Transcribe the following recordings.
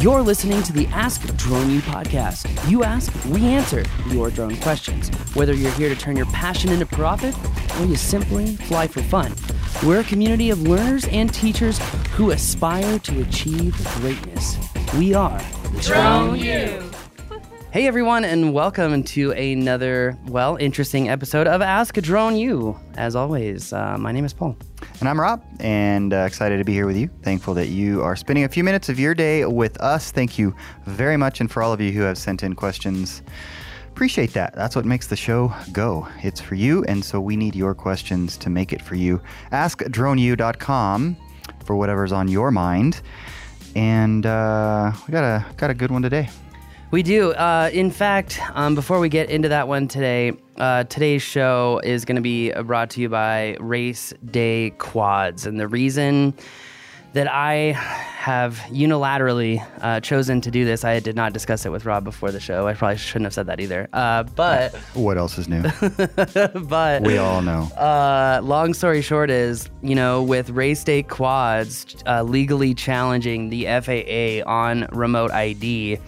You're listening to the Ask Drone U podcast. You ask, we answer your drone questions. Whether you're here to turn your passion into profit or you simply fly for fun, we're a community of learners and teachers who aspire to achieve greatness. We are Drone U. Hey everyone, and welcome to another, well, interesting episode of Ask a Drone U. As always, uh, my name is Paul. And I'm Rob, and uh, excited to be here with you. Thankful that you are spending a few minutes of your day with us. Thank you very much. And for all of you who have sent in questions, appreciate that. That's what makes the show go. It's for you, and so we need your questions to make it for you. AskDroneU.com for whatever's on your mind. And uh, we got a got a good one today. We do. Uh, in fact, um, before we get into that one today, uh, today's show is going to be brought to you by Race Day Quads. And the reason that I have unilaterally uh, chosen to do this, I did not discuss it with Rob before the show. I probably shouldn't have said that either. Uh, but What else is new? but we all know. uh, long story short is, you know, with race day quads uh, legally challenging the FAA on remote ID,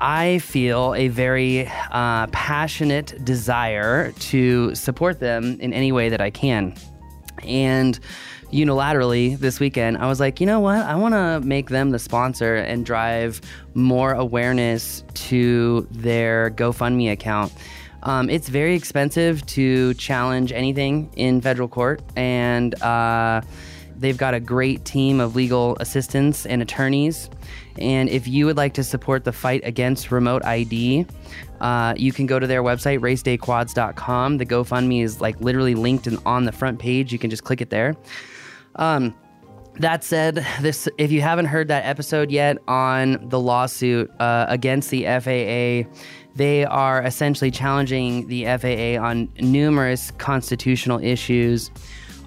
I feel a very uh, passionate desire to support them in any way that I can. And unilaterally this weekend, I was like, you know what? I want to make them the sponsor and drive more awareness to their GoFundMe account. Um, it's very expensive to challenge anything in federal court, and uh, they've got a great team of legal assistants and attorneys. And if you would like to support the fight against remote ID, uh, you can go to their website, racedayquads.com. The GoFundMe is like literally linked in, on the front page. You can just click it there. Um, that said, this if you haven't heard that episode yet on the lawsuit uh, against the FAA, they are essentially challenging the FAA on numerous constitutional issues.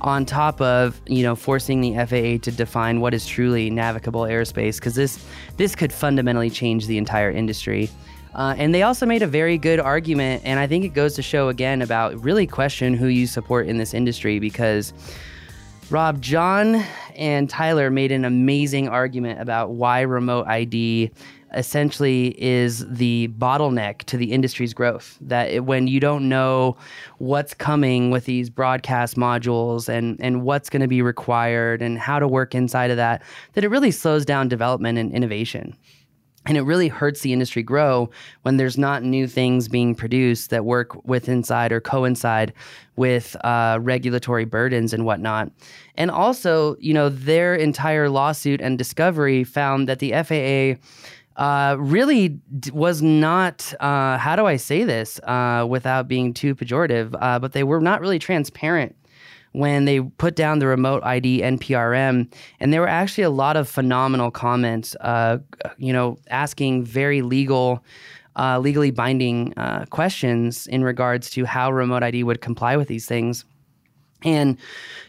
On top of you know forcing the FAA to define what is truly navigable airspace, because this this could fundamentally change the entire industry. Uh, and they also made a very good argument, and I think it goes to show again about really question who you support in this industry because Rob, John, and Tyler made an amazing argument about why remote ID essentially is the bottleneck to the industry's growth. That it, when you don't know what's coming with these broadcast modules and, and what's going to be required and how to work inside of that, that it really slows down development and innovation. And it really hurts the industry grow when there's not new things being produced that work with inside or coincide with uh, regulatory burdens and whatnot. And also, you know, their entire lawsuit and discovery found that the FAA uh, really d- was not, uh, how do I say this uh, without being too pejorative, uh, but they were not really transparent when they put down the remote ID NPRM, and there were actually a lot of phenomenal comments, uh, you know, asking very legal, legally binding questions in regards to how remote ID would comply with these things. And,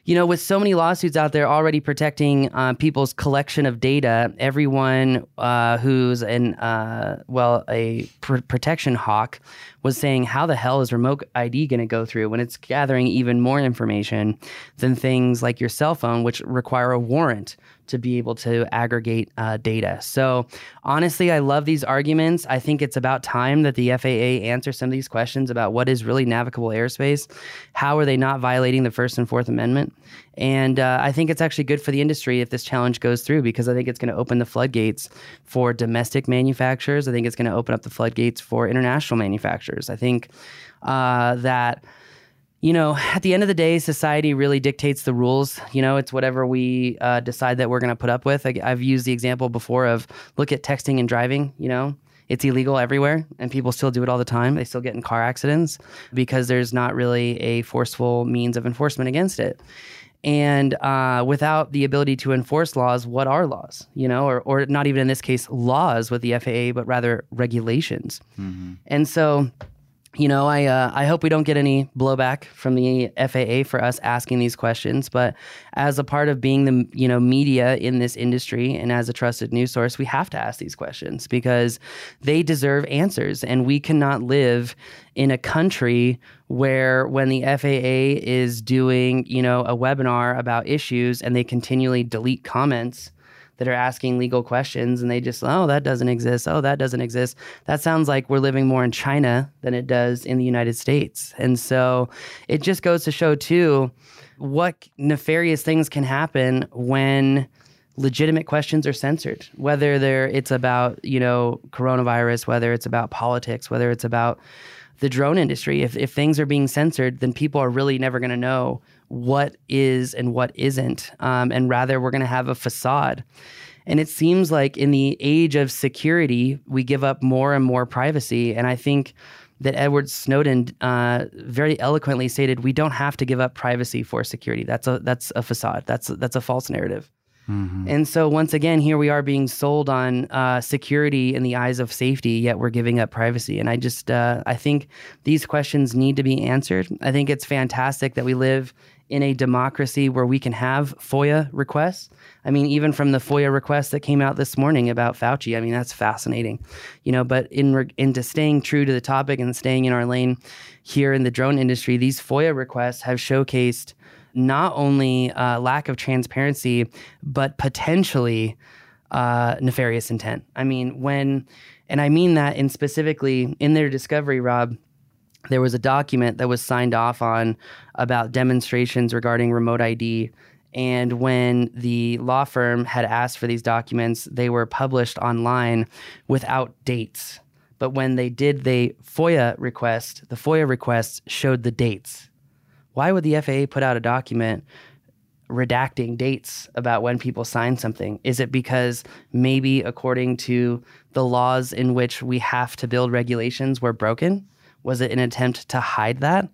you know, with so many lawsuits out there already protecting uh, people's collection of data, everyone uh, who's an, uh, well, a pr- protection hawk was saying, how the hell is remote ID going to go through when it's gathering even more information than things like your cell phone, which require a warrant to be able to aggregate uh, data. So, honestly, I love these arguments. I think it's about time that the FAA answer some of these questions about what is really navigable airspace. How are they not violating the First and Fourth Amendment? And uh, I think it's actually good for the industry if this challenge goes through because I think it's going to open the floodgates for domestic manufacturers. I think it's going to open up the floodgates for international manufacturers. I think uh, that you know, at the end of the day, society really dictates the rules. You know, it's whatever we uh, decide that we're going to put up with. I, I've used the example before of look at texting and driving. You know, it's illegal everywhere, and people still do it all the time. They still get in car accidents because there's not really a forceful means of enforcement against it. And uh, without the ability to enforce laws, what are laws? You know, or, or not even in this case, laws with the FAA, but rather regulations. And so, you know, I uh, I hope we don't get any blowback from the FAA for us asking these questions. But as a part of being the you know media in this industry and as a trusted news source, we have to ask these questions because they deserve answers, and we cannot live in a country where when the FAA is doing you know a webinar about issues and they continually delete comments that are asking legal questions and they just, oh, that doesn't exist. Oh, that doesn't exist. That sounds like we're living more in China than it does in the United States. And so it just goes to show, too, what nefarious things can happen when legitimate questions are censored whether they're it's about you know coronavirus whether it's about politics whether it's about the drone industry if, if things are being censored then people are really never going to know what is and what isn't um, and rather we're going to have a facade and it seems like in the age of security we give up more and more privacy and i think that Edward Snowden uh, very eloquently stated, "We don't have to give up privacy for security. That's a that's a facade. That's a, that's a false narrative." Mm-hmm. And so once again, here we are being sold on uh, security in the eyes of safety, yet we're giving up privacy. And I just uh, I think these questions need to be answered. I think it's fantastic that we live in a democracy where we can have FOIA requests. I mean, even from the FOIA request that came out this morning about Fauci, I mean, that's fascinating, you know. But in re- into staying true to the topic and staying in our lane here in the drone industry, these FOIA requests have showcased not only uh, lack of transparency, but potentially uh, nefarious intent. I mean, when, and I mean that in specifically in their discovery, Rob, there was a document that was signed off on about demonstrations regarding remote ID. And when the law firm had asked for these documents, they were published online without dates. But when they did the FOIA request, the FOIA request showed the dates why would the FAA put out a document redacting dates about when people sign something? Is it because maybe according to the laws in which we have to build regulations were broken? Was it an attempt to hide that?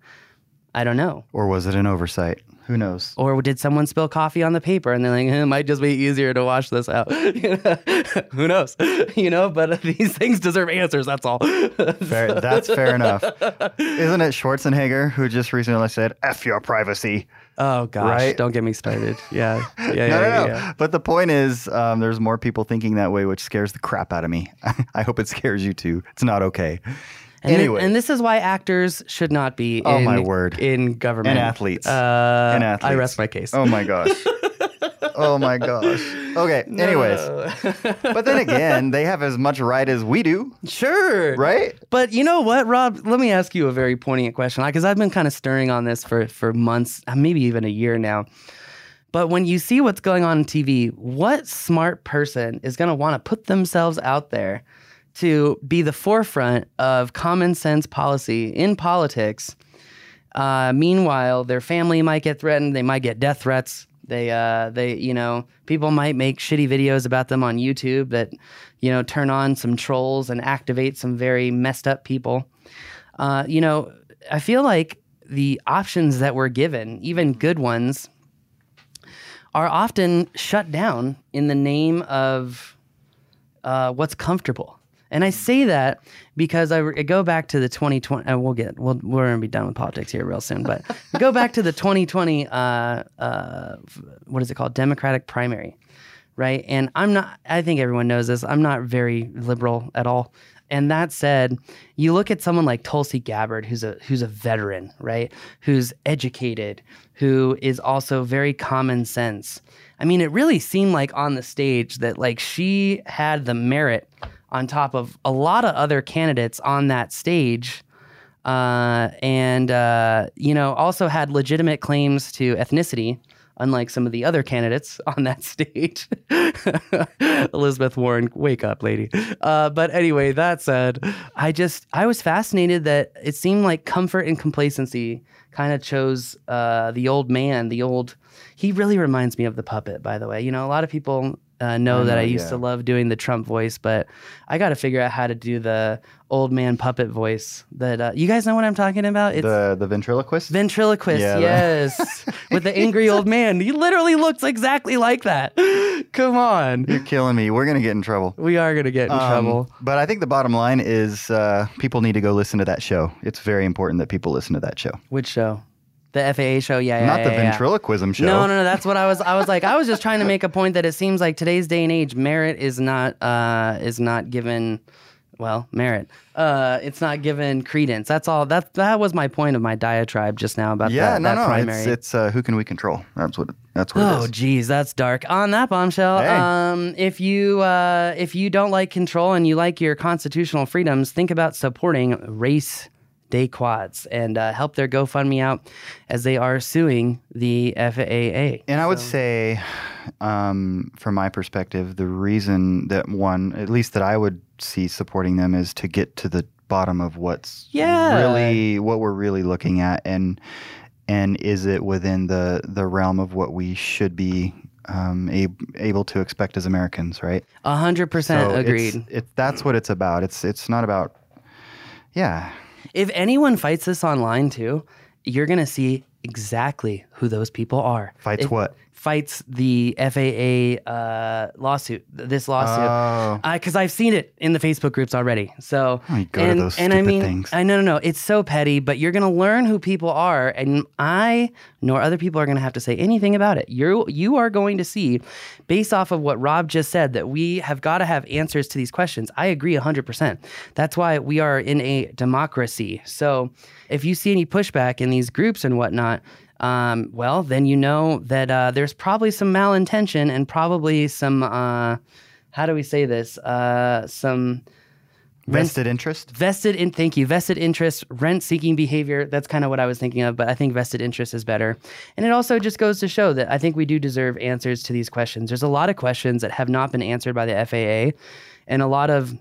I don't know. Or was it an oversight? Who knows? Or did someone spill coffee on the paper and they're like, eh, it might just be easier to wash this out? Who knows? You know, but these things deserve answers. That's all. fair, that's fair enough. Isn't it Schwarzenegger who just recently said, F your privacy? Oh gosh, right? don't get me started. Yeah, yeah, yeah, no, no, no. yeah. But the point is, um, there's more people thinking that way, which scares the crap out of me. I hope it scares you too. It's not okay. And anyway, th- and this is why actors should not be. Oh in, my word! In government and athletes. Uh, and athletes. I rest my case. Oh my gosh. oh my gosh. Okay. No. Anyways, but then again, they have as much right as we do. Sure. Right. But you know what, Rob? Let me ask you a very poignant question, because I've been kind of stirring on this for for months, uh, maybe even a year now. But when you see what's going on on TV, what smart person is going to want to put themselves out there? To be the forefront of common sense policy in politics. Uh, meanwhile, their family might get threatened. They might get death threats. They, uh, they, you know, people might make shitty videos about them on YouTube that, you know, turn on some trolls and activate some very messed up people. Uh, you know, I feel like the options that we're given, even good ones, are often shut down in the name of uh, what's comfortable. And I say that because I, I go back to the 2020. And we'll get we'll, we're gonna be done with politics here real soon. But go back to the 2020. Uh, uh, what is it called? Democratic primary, right? And I'm not. I think everyone knows this. I'm not very liberal at all. And that said, you look at someone like Tulsi Gabbard, who's a who's a veteran, right? Who's educated, who is also very common sense. I mean, it really seemed like on the stage that like she had the merit on top of a lot of other candidates on that stage. Uh, and, uh, you know, also had legitimate claims to ethnicity, unlike some of the other candidates on that stage. Elizabeth Warren, wake up, lady. Uh, but anyway, that said, I just, I was fascinated that it seemed like comfort and complacency kind of chose uh, the old man, the old, he really reminds me of the puppet, by the way. You know, a lot of people uh, know, that I used yeah. to love doing the Trump voice, but I got to figure out how to do the old man puppet voice. That uh, you guys know what I'm talking about? It's the the ventriloquist. Ventriloquist, yeah, yes, with the angry old man. He literally looks exactly like that. Come on, you're killing me. We're gonna get in trouble. We are gonna get in um, trouble. But I think the bottom line is uh, people need to go listen to that show. It's very important that people listen to that show. Which show? The FAA show, yeah, yeah. Not yeah, the yeah, ventriloquism show. No, no, no. That's what I was. I was like, I was just trying to make a point that it seems like today's day and age, merit is not uh, is not given. Well, merit. Uh, it's not given credence. That's all. That that was my point of my diatribe just now about yeah, that, no, that no. primary. It's, it's uh, who can we control? That's what That's what Oh, it is. geez, that's dark. On that bombshell, Hey. um, if you uh, if you don't like control and you like your constitutional freedoms, think about supporting Race Day Quads and uh, help their GoFundMe out as they are suing the FAA. And I would say, um, from my perspective, the reason that one, at least that I would see supporting them, is to get to the bottom of what's Yeah. really what we're really looking at, and and is it within the the realm of what we should be um, ab- able to expect as Americans, right? A hundred percent So it's- agreed. It, that's what it's about. It's it's not about, yeah. If anyone fights this online too, you're gonna see exactly who those people are. Fights It what? Fights the FAA uh, lawsuit. This lawsuit. Oh. because I've seen it in the Facebook groups already. So Oh, go to and, those and I mean, things. I no no no, it's so petty, but you're gonna learn who people are, and I nor other people are gonna have to say anything about it. You you are going to see, based off of what Rob just said, that we have got to have answers to these questions. I agree hundred percent. That's why we are in a democracy. So if you see any pushback in these groups and whatnot. Um, well, then you know that uh, there's probably some malintention and probably some uh, how do we say this? Uh, some Vested interest. vested in thank you vested interest rent seeking behavior that's kind of what i was thinking of but i think vested interest is better and it also just goes to show that i think we do deserve answers to these questions there's a lot of questions that have not been answered by the faa and a lot of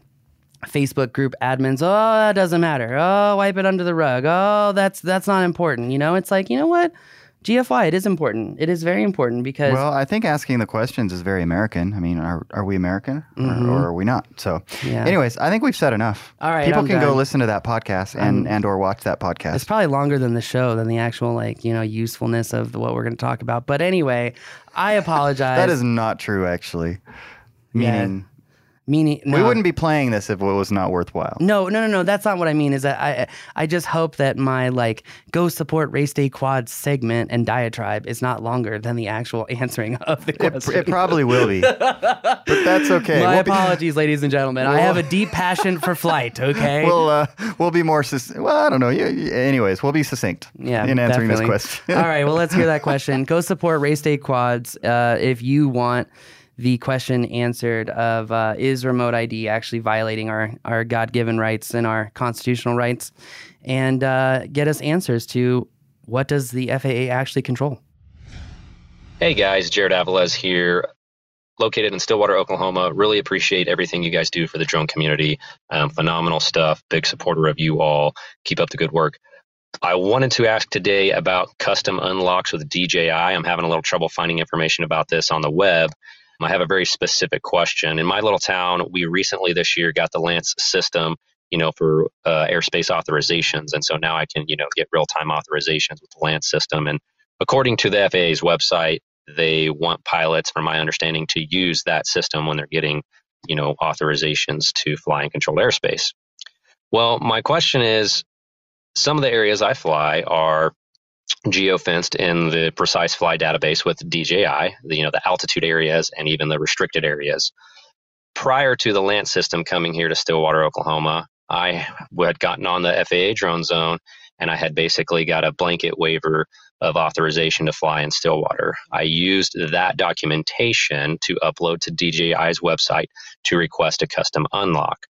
facebook group admins oh that doesn't matter oh wipe it under the rug oh that's that's not important you know it's like you know what gfy it is important it is very important because Well, I think asking the questions is very American. I mean, are, are we American or, or are we not? So, Mm-hmm. Yeah. anyways, I think we've said enough. All right, people I'm can go listen to that podcast and and or watch that podcast. It's probably longer than the show than the actual like you know usefulness of the, what we're going to talk about. But anyway, I apologize. that is not true, actually. Meaning, meaning we wouldn't be playing this if it was not worthwhile. No, no, no, no. That's not what I mean. Is that I I just hope that my like go support race day quad segment and diatribe is not longer than the actual answering of the question. it probably will be, but that's okay. my We'll be- apologies, ladies and gentlemen. I have a deep passion for flight. Okay. We'll uh, we'll be more. Sus- well, I don't know. You, you- anyways, we'll be succinct. Yeah, in answering definitely. this question. All right, well, let's hear that question. Go support Race Day Quads uh, if you want the question answered of uh, is remote ID actually violating our, our God given rights and our constitutional rights, and uh, get us answers to what does the FAA actually control. Hey guys, Jared Avalez here, located in Stillwater, Oklahoma. Really appreciate everything you guys do for the drone community. Um, phenomenal stuff. Big supporter of you all. Keep up the good work. I wanted to ask today about custom unlocks with DJI. I'm having a little trouble finding information about this on the web. I have a very specific question. In my little town, we recently this year got the LAANC system, you know, for uh, airspace authorizations, and so now I can, you know, get real-time authorizations with the LAANC system. And according to the FAA's website, they want pilots, from my understanding, to use that system when they're getting, you know, authorizations to fly in controlled airspace. Well, my question is, some of the areas I fly are geofenced in the precise fly database with DJI, the, you know, the altitude areas and even the restricted areas. Prior to the LAANC system coming here to Stillwater, Oklahoma, I had gotten on the FAA drone zone and I had basically got a blanket waiver of authorization to fly in Stillwater. I used that documentation to upload to DJI's website to request a custom unlock.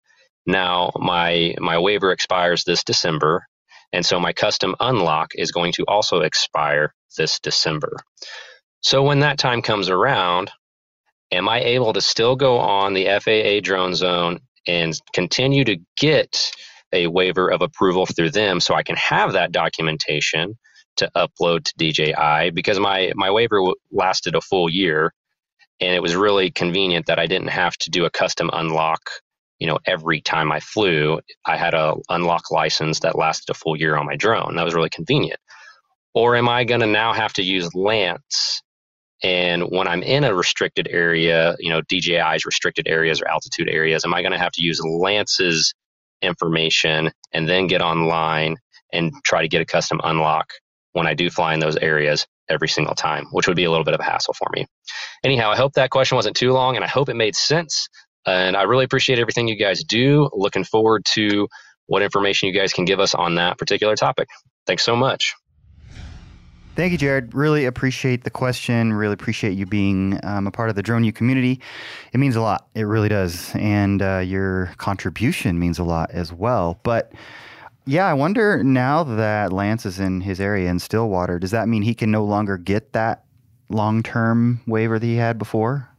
Now, my my waiver expires this December, and so my custom unlock is going to also expire this December. So when that time comes around, am I able to still go on the FAA drone zone and continue to get a waiver of approval through them so I can have that documentation to upload to DJI because my my waiver w- lasted a full year and it was really convenient that I didn't have to do a custom unlock you know every time I flew I had a unlock license that lasted a full year on my drone that was really convenient or am I going to now have to use LAANC and when I'm in a restricted area you know DJI's restricted areas or altitude areas am I going to have to use LAANC's information and then get online and try to get a custom unlock when I do fly in those areas every single time, which would be a little bit of a hassle for me. Anyhow, I hope that question wasn't too long and I hope it made sense. And I really appreciate everything you guys do. Looking forward to what information you guys can give us on that particular topic. Thanks so much. Thank you, Jared. Really appreciate the question. Really appreciate you being um, a part of the Drone U community. It means a lot. It really does. And uh, your contribution means a lot as well. But yeah, I wonder now that LAANC is in his area in Stillwater, does that mean he can no longer get that long term waiver that he had before?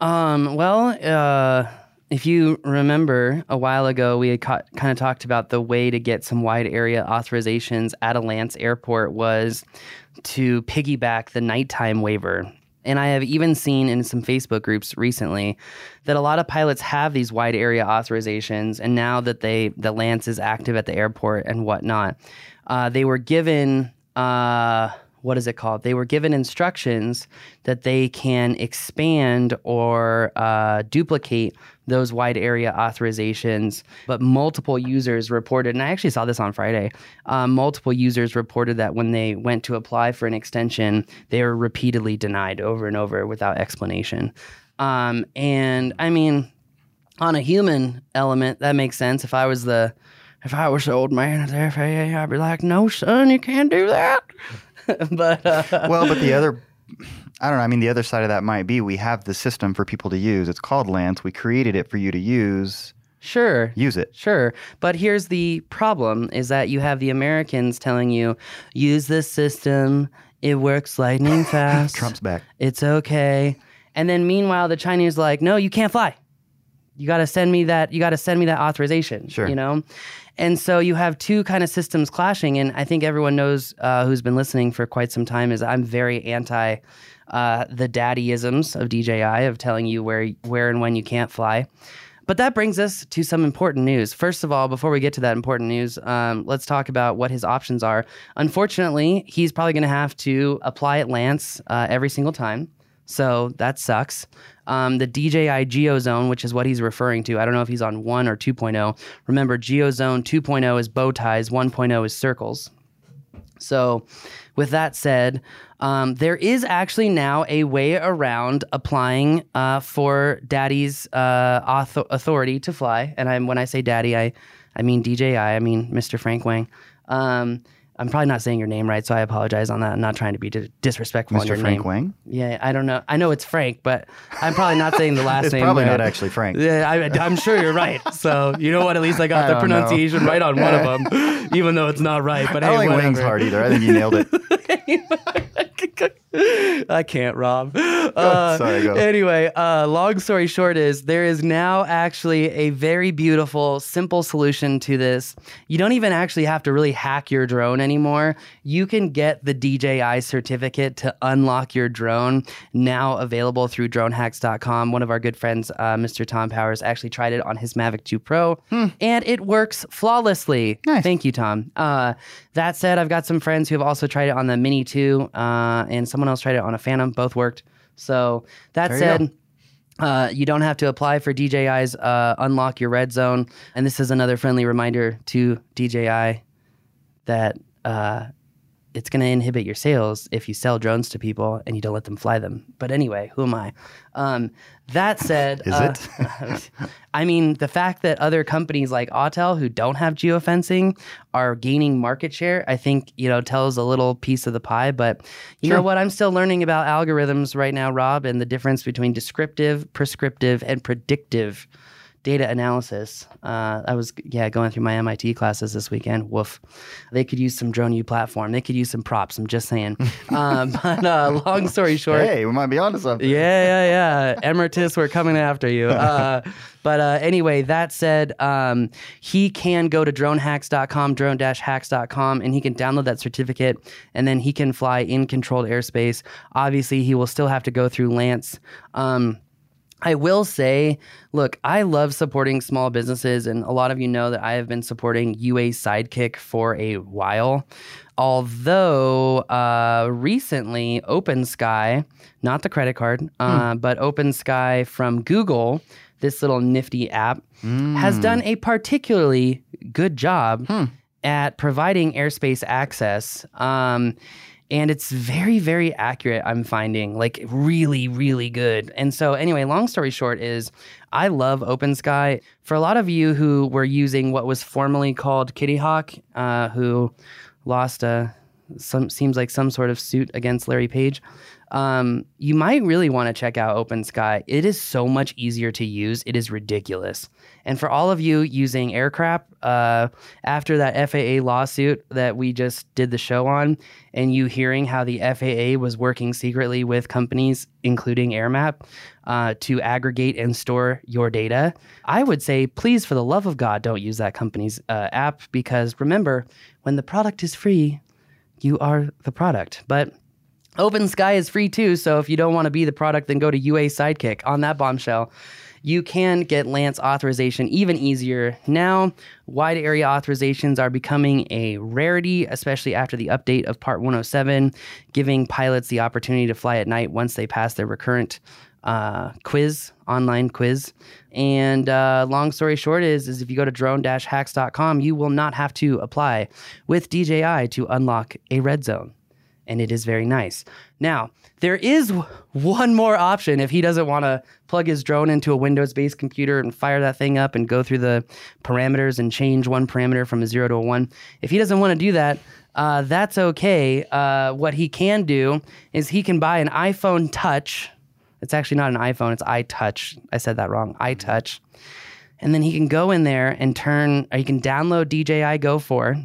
Um, well, uh, if you remember a while ago, we had ca- kind of talked about the way to get some wide area authorizations at a LAANC airport was to piggyback the nighttime waiver. And I have even seen in some Facebook groups recently that a lot of pilots have these wide area authorizations, and now that they the LAANC is active at the airport and whatnot, uh, they were given. Uh, what is it called? They were given instructions that they can expand or uh, duplicate those wide area authorizations. But multiple users reported, and I actually saw this on Friday. Um, multiple users reported that when they went to apply for an extension, they were repeatedly denied over and over without explanation. Um, and I mean, on a human element, that makes sense. If I was the if I was the old man at the FAA, I'd be like, "No, son, you can't do that." but uh, well, but the other, I don't know. I mean, the other side of that might be we have the system for people to use. It's called LAANC. We created it for you to use. Sure. Use it. Sure. But here's the problem is that you have the Americans telling you, use this system. It works lightning fast. Trump's back. It's okay. And then meanwhile, the Chinese are like, no, you can't fly. You got to send me that. You got to send me that authorization. Sure. You know, and so you have two kind of systems clashing. And I think everyone knows uh, who's been listening for quite some time is I'm very anti uh, the daddyisms of DJI of telling you where where and when you can't fly. But that brings us to some important news. First of all, before we get to that important news, um, let's talk about what his options are. Unfortunately, he's probably going to have to apply at LAANC uh, every single time. So that sucks. Um, the DJI GeoZone, which is what he's referring to, I don't know if he's on 1 or 2.0. Remember, GeoZone 2.0 is bow ties, 1.0 is circles. So, with that said, um, there is actually now a way around applying uh, for Daddy's uh, author- authority to fly. And I'm, when I say Daddy, I, I mean DJI, I mean Mr. Frank Wang. Um, I'm probably not saying your name right, so I apologize on that. I'm not trying to be disrespectful Mr. on your Frank name. Wang? Yeah, I don't know. I know it's Frank, but I'm probably not saying the last It's name. probably right. not actually Frank. Yeah, I, I'm sure you're right. So you know what? At least I got I the don't know. pronunciation right on one of them, even though it's not right. But I hey, don't think whatever. Wing's hard either. I think you nailed it. I can't, Rob. Uh, sorry, go. Anyway, uh, long story short is there is now actually a very beautiful, simple solution to this. You don't even actually have to really hack your drone anymore. You can get the DJI certificate to unlock your drone now available through dronehacks.com. One of our good friends, uh, Mr. Tom Powers, actually tried it on his Mavic 2 Pro, and it works flawlessly. Nice. Thank you, Tom. Uh, that said, I've got some friends who have also tried it on the Mini 2, uh, and someone else tried it on a Phantom. Both worked. So that There you said, uh, you don't have to apply for DJI's uh, Unlock Your Red Zone. And this is another friendly reminder to DJI that uh, it's going to inhibit your sales if you sell drones to people and you don't let them fly them. But anyway, who am I? Um, that said, Is uh, it? I mean, the fact that other companies like Autel who don't have geofencing are gaining market share, I think, you know, tells a little piece of the pie. But you know what? I'm still learning about algorithms right now, Rob, and the difference between descriptive, prescriptive, and predictive data analysis. Uh, I was, yeah, going through my MIT classes this weekend. Woof. They could use some Drone U platform. They could use some props. I'm just saying. um, but uh, long story short, hey, we might be onto something. yeah, yeah, yeah. Emeritus, we're coming after you. Uh, but uh, anyway, that said, um, he can go to dronehacks.com, drone-hacks.com, and he can download that certificate, and then he can fly in controlled airspace. Obviously, he will still have to go through LAANC. Um, I will say, look, I love supporting small businesses, and a lot of you know that I have been supporting UA Sidekick for a while. Although uh, recently, OpenSky, not the credit card, uh, but OpenSky from Google, this little nifty app, has done a particularly good job at providing airspace access. Um, and it's very very accurate i'm finding like really really good and so anyway long story short is i love OpenSky for a lot of you who were using what was formerly called Kittyhawk uh, who lost a some seems like some sort of suit against Larry Page. Um, you might really want to check out Open Sky. It is so much easier to use. It is ridiculous. And for all of you using Aircrap, uh, after that FAA lawsuit that we just did the show on, and you hearing how the FAA was working secretly with companies, including AirMap, uh, to aggregate and store your data, I would say, please, for the love of God, don't use that company's uh, app because remember, when the product is free, you are the product. But Open Sky is free too, so if you don't want to be the product, then go to UA Sidekick on that bombshell. You can get LAANC authorization even easier. Now, wide area authorizations are becoming a rarity, especially after the update of Part 107, giving pilots the opportunity to fly at night once they pass their recurrent uh, quiz, online quiz. And uh, long story short is, is if you go to drone-hacks.com, you will not have to apply with DJI to unlock a red zone and it is very nice. Now, there is one more option if he doesn't want to plug his drone into a Windows based computer and fire that thing up and go through the parameters and change one parameter from a zero to a one. If he doesn't want to do that, uh, that's okay. Uh, what he can do is he can buy an iPhone Touch. It's actually not an iPhone, it's iTouch. I said that wrong. iTouch. And then he can go in there and turn, or he can download DJI Go 4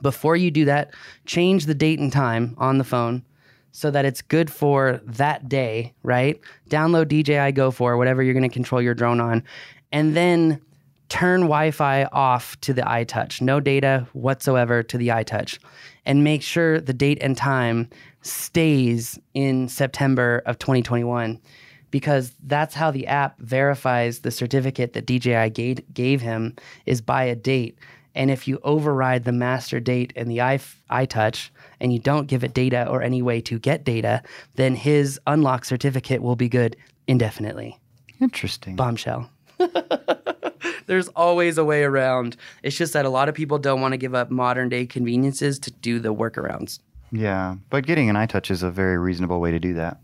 before you do that, change the date and time on the phone so that it's good for that day, right? Download DJI Go for whatever you're going to control your drone on, and then turn Wi Fi off to the iTouch. No data whatsoever to the iTouch. And make sure the date and time stays in September of 2021 because that's how the app verifies the certificate that DJI gave, gave him is by a date. And if you override the master date in the iTouch and you don't give it data or any way to get data, then his unlock certificate will be good indefinitely. Interesting. Bombshell. There's always a way around. It's just that a lot of people don't want to give up modern day conveniences to do the workarounds. Yeah, but getting an iTouch is a very reasonable way to do that.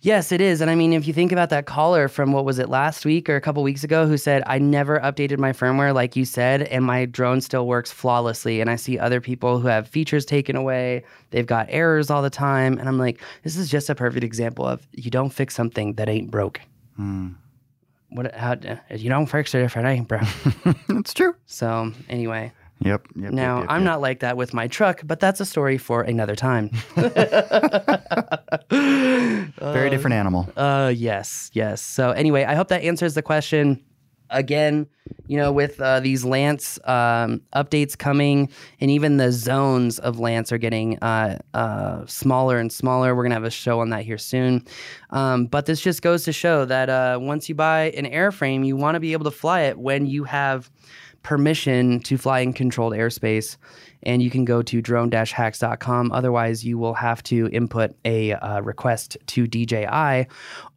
Yes, it is. And I mean, if you think about that caller from what was it last week or a couple weeks ago who said, I never updated my firmware like you said, and my drone still works flawlessly. And I see other people who have features taken away, they've got errors all the time. And I'm like, this is just a perfect example of you don't fix something that ain't broke. Mm. What, how, you don't fix it if it ain't broke. That's true. So, anyway. Yep. yep now, yep, yep, I'm not like that with my truck, but that's a story for another time. Very different animal. Uh, yes, yes. So, anyway, I hope that answers the question. Again, you know, with uh, these LAANC um, updates coming, and even the zones of LAANC are getting uh, uh, smaller and smaller. We're gonna have a show on that here soon. Um, but this just goes to show that uh, once you buy an airframe, you want to be able to fly it when you have permission to fly in controlled airspace. And you can go to drone-hacks.com. Otherwise, you will have to input a uh, request to DJI.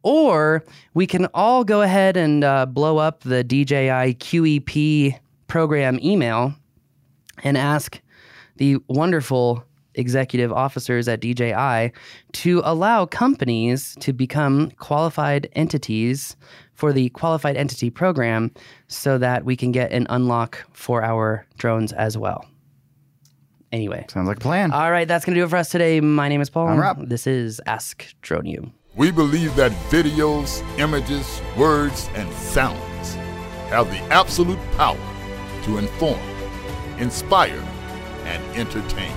Or we can all go ahead and uh, blow up the DJI QEP program email and ask the wonderful executive officers at DJI to allow companies to become qualified entities for the qualified entity program so that we can get an unlock for our drones as well. Anyway. Sounds like a plan. All right, that's going to do it for us today. My name is Paul. I'm Rob. This is Ask Drone U. We believe that videos, images, words, and sounds have the absolute power to inform, inspire, and entertain.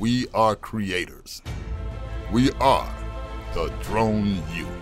We are creators. We are the Drone U.